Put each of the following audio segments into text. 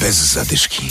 Bez zadyszki.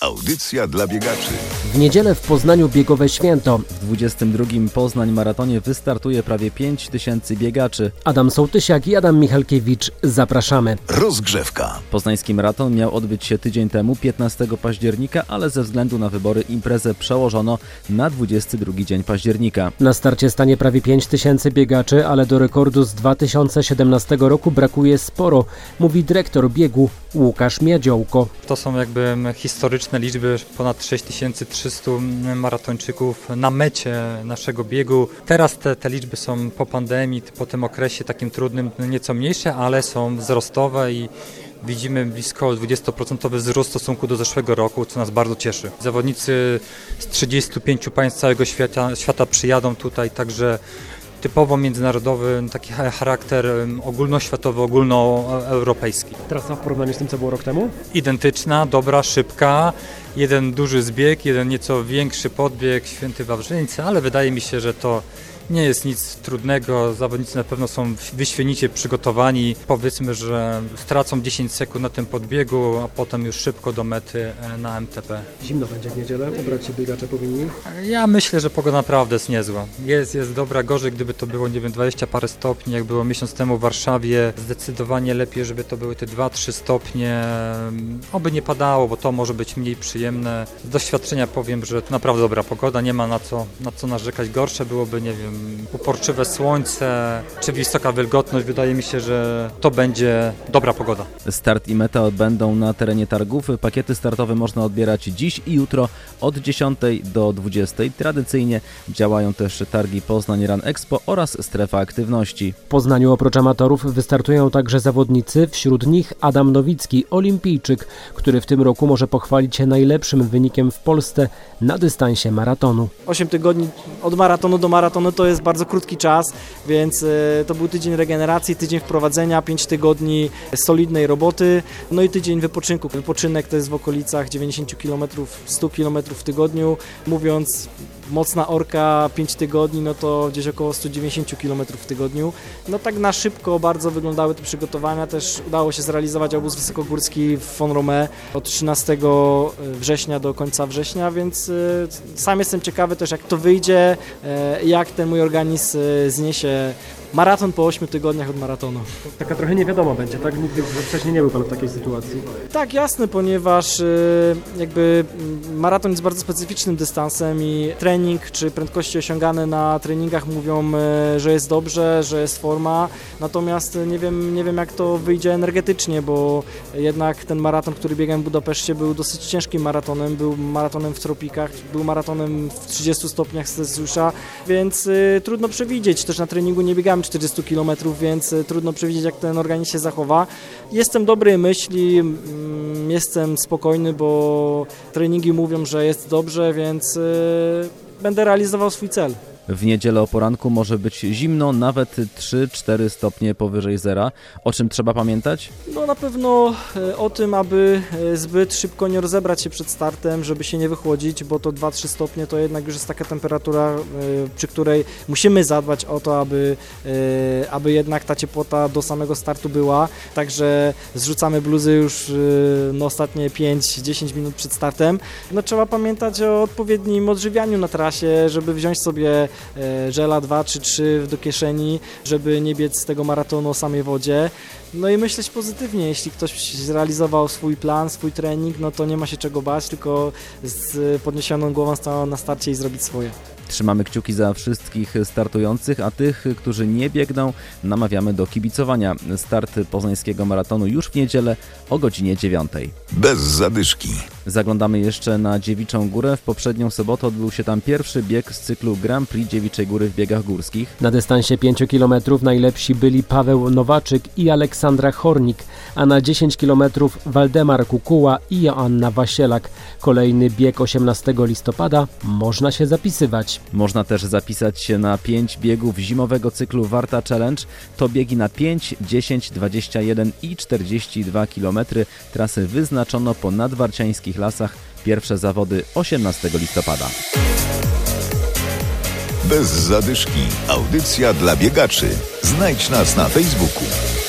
Audycja dla biegaczy. W niedzielę w Poznaniu biegowe święto. W 22 Poznań maratonie wystartuje prawie 5 tysięcy biegaczy. Adam Sołtysiak i Adam Michalkiewicz. Zapraszamy. Rozgrzewka. Poznański maraton miał odbyć się tydzień temu, 15 października, ale ze względu na wybory imprezę przełożono na 22 dzień października. Na starcie stanie prawie 5 tysięcy biegaczy, ale do rekordu z 2017 roku brakuje sporo, mówi dyrektor biegu Łukasz Miadziołko. To są jakby historyczne liczby, ponad 6300 maratończyków na mecie naszego biegu. Teraz te, te liczby są po pandemii, po tym okresie takim trudnym nieco mniejsze, ale są wzrostowe i widzimy blisko 20% wzrost w stosunku do zeszłego roku, co nas bardzo cieszy. Zawodnicy z 35 państw całego świata, świata przyjadą tutaj, także typowo międzynarodowy, taki charakter ogólnoświatowy, ogólnoeuropejski. Trasa w porównaniu z tym, co było rok temu? Identyczna, dobra, szybka, jeden duży zbieg, jeden nieco większy podbieg, Święty Wawrzyńcy, ale wydaje mi się, że to nie jest nic trudnego, zawodnicy na pewno są wyświenicie przygotowani. Powiedzmy, że stracą 10 sekund na tym podbiegu, a potem już szybko do mety e, na MTP. Zimno będzie w niedzielę, ubrać się biegacze powinni? Ja myślę, że pogoda naprawdę jest niezła. Jest, jest dobra, gorzej gdyby to było, nie wiem, 20 parę stopni, jak było miesiąc temu w Warszawie. Zdecydowanie lepiej, żeby to były te 2-3 stopnie. Oby nie padało, bo to może być mniej przyjemne. Z doświadczenia powiem, że to naprawdę dobra pogoda, nie ma na co, na co narzekać. Gorsze byłoby, nie wiem, uporczywe słońce czy wysoka wilgotność, wydaje mi się, że to będzie dobra pogoda. Start i meta odbędą na terenie targów. Pakiety startowe można odbierać dziś i jutro od 10 do 20. Tradycyjnie działają też targi Poznań Run Expo oraz strefa aktywności. W Poznaniu oprócz amatorów wystartują także zawodnicy, wśród nich Adam Nowicki, olimpijczyk, który w tym roku może pochwalić się najlepszym wynikiem w Polsce na dystansie maratonu. 8 tygodni od maratonu do maratonu to jest bardzo krótki czas, więc e, to był tydzień regeneracji, tydzień wprowadzenia, 5 tygodni solidnej roboty, no i tydzień wypoczynku. Wypoczynek to jest w okolicach 90 km, 100 km w tygodniu. Mówiąc mocna orka 5 tygodni, no to gdzieś około 190 km w tygodniu. No tak na szybko bardzo wyglądały te przygotowania. Też udało się zrealizować obóz wysokogórski w Fon Romé od 13 września do końca września, więc y, sam jestem ciekawy też jak to wyjdzie, y, jak ten mój organizm zniesie maraton po 8 tygodniach od maratonu. Taka trochę niewiadoma będzie, tak? Nigdy wcześniej nie był Pan w takiej sytuacji. Tak, jasne, ponieważ jakby maraton jest bardzo specyficznym dystansem i trening czy prędkości osiągane na treningach mówią, że jest dobrze, że jest forma, natomiast nie wiem, nie wiem jak to wyjdzie energetycznie, bo jednak ten maraton, który biegałem w Budapeszcie był dosyć ciężkim maratonem, był maratonem w tropikach, był maratonem w 30 stopniach Celsjusza, więc trudno przewidzieć, też na treningu nie biegałem 40 km, więc e, trudno przewidzieć, jak ten organizm się zachowa. Jestem dobrej myśli, mm, jestem spokojny, bo treningi mówią, że jest dobrze, więc e, będę realizował swój cel. W niedzielę o poranku może być zimno, nawet 3-4 stopnie powyżej zera. O czym trzeba pamiętać? No na pewno e, o tym, aby e, zbyt szybko nie rozebrać się przed startem, żeby się nie wychłodzić, bo to 2-3 stopnie to jednak już jest taka temperatura, e, przy której musimy zadbać o to, aby, aby jednak ta ciepłota do samego startu była. Także zrzucamy bluzy już no, ostatnie 5-10 minut przed startem. No trzeba pamiętać o odpowiednim odżywianiu na trasie, żeby wziąć sobie żela 2 czy 3 do kieszeni, żeby nie biec z tego maratonu o samej wodzie. No i myśleć pozytywnie, jeśli ktoś zrealizował swój plan, swój trening, no to nie ma się czego bać, tylko z podniesioną głową stanąć na starcie i zrobić swoje. Trzymamy kciuki za wszystkich startujących, a tych, którzy nie biegną, namawiamy do kibicowania. Start poznańskiego maratonu już w niedzielę o godzinie 9. Bez zadyszki. Zaglądamy jeszcze na Dziewiczą Górę. W poprzednią sobotę odbył się tam pierwszy bieg z cyklu Grand Prix Dziewiczej Góry w biegach górskich. Na dystansie 5 km najlepsi byli Paweł Nowaczyk i Aleksandra Hornik, a na 10 km Waldemar Kukuła i Joanna Wasielak. Kolejny bieg 18 listopada można się zapisywać. Można też zapisać się na 5 biegów zimowego cyklu Warta Challenge. To biegi na 5, 10, 21 i 42 km. Trasy wyznaczono po nadwarciańskich lasach. Pierwsze zawody 18 listopada. Bez zadyszki. Audycja dla biegaczy. Znajdź nas na Facebooku.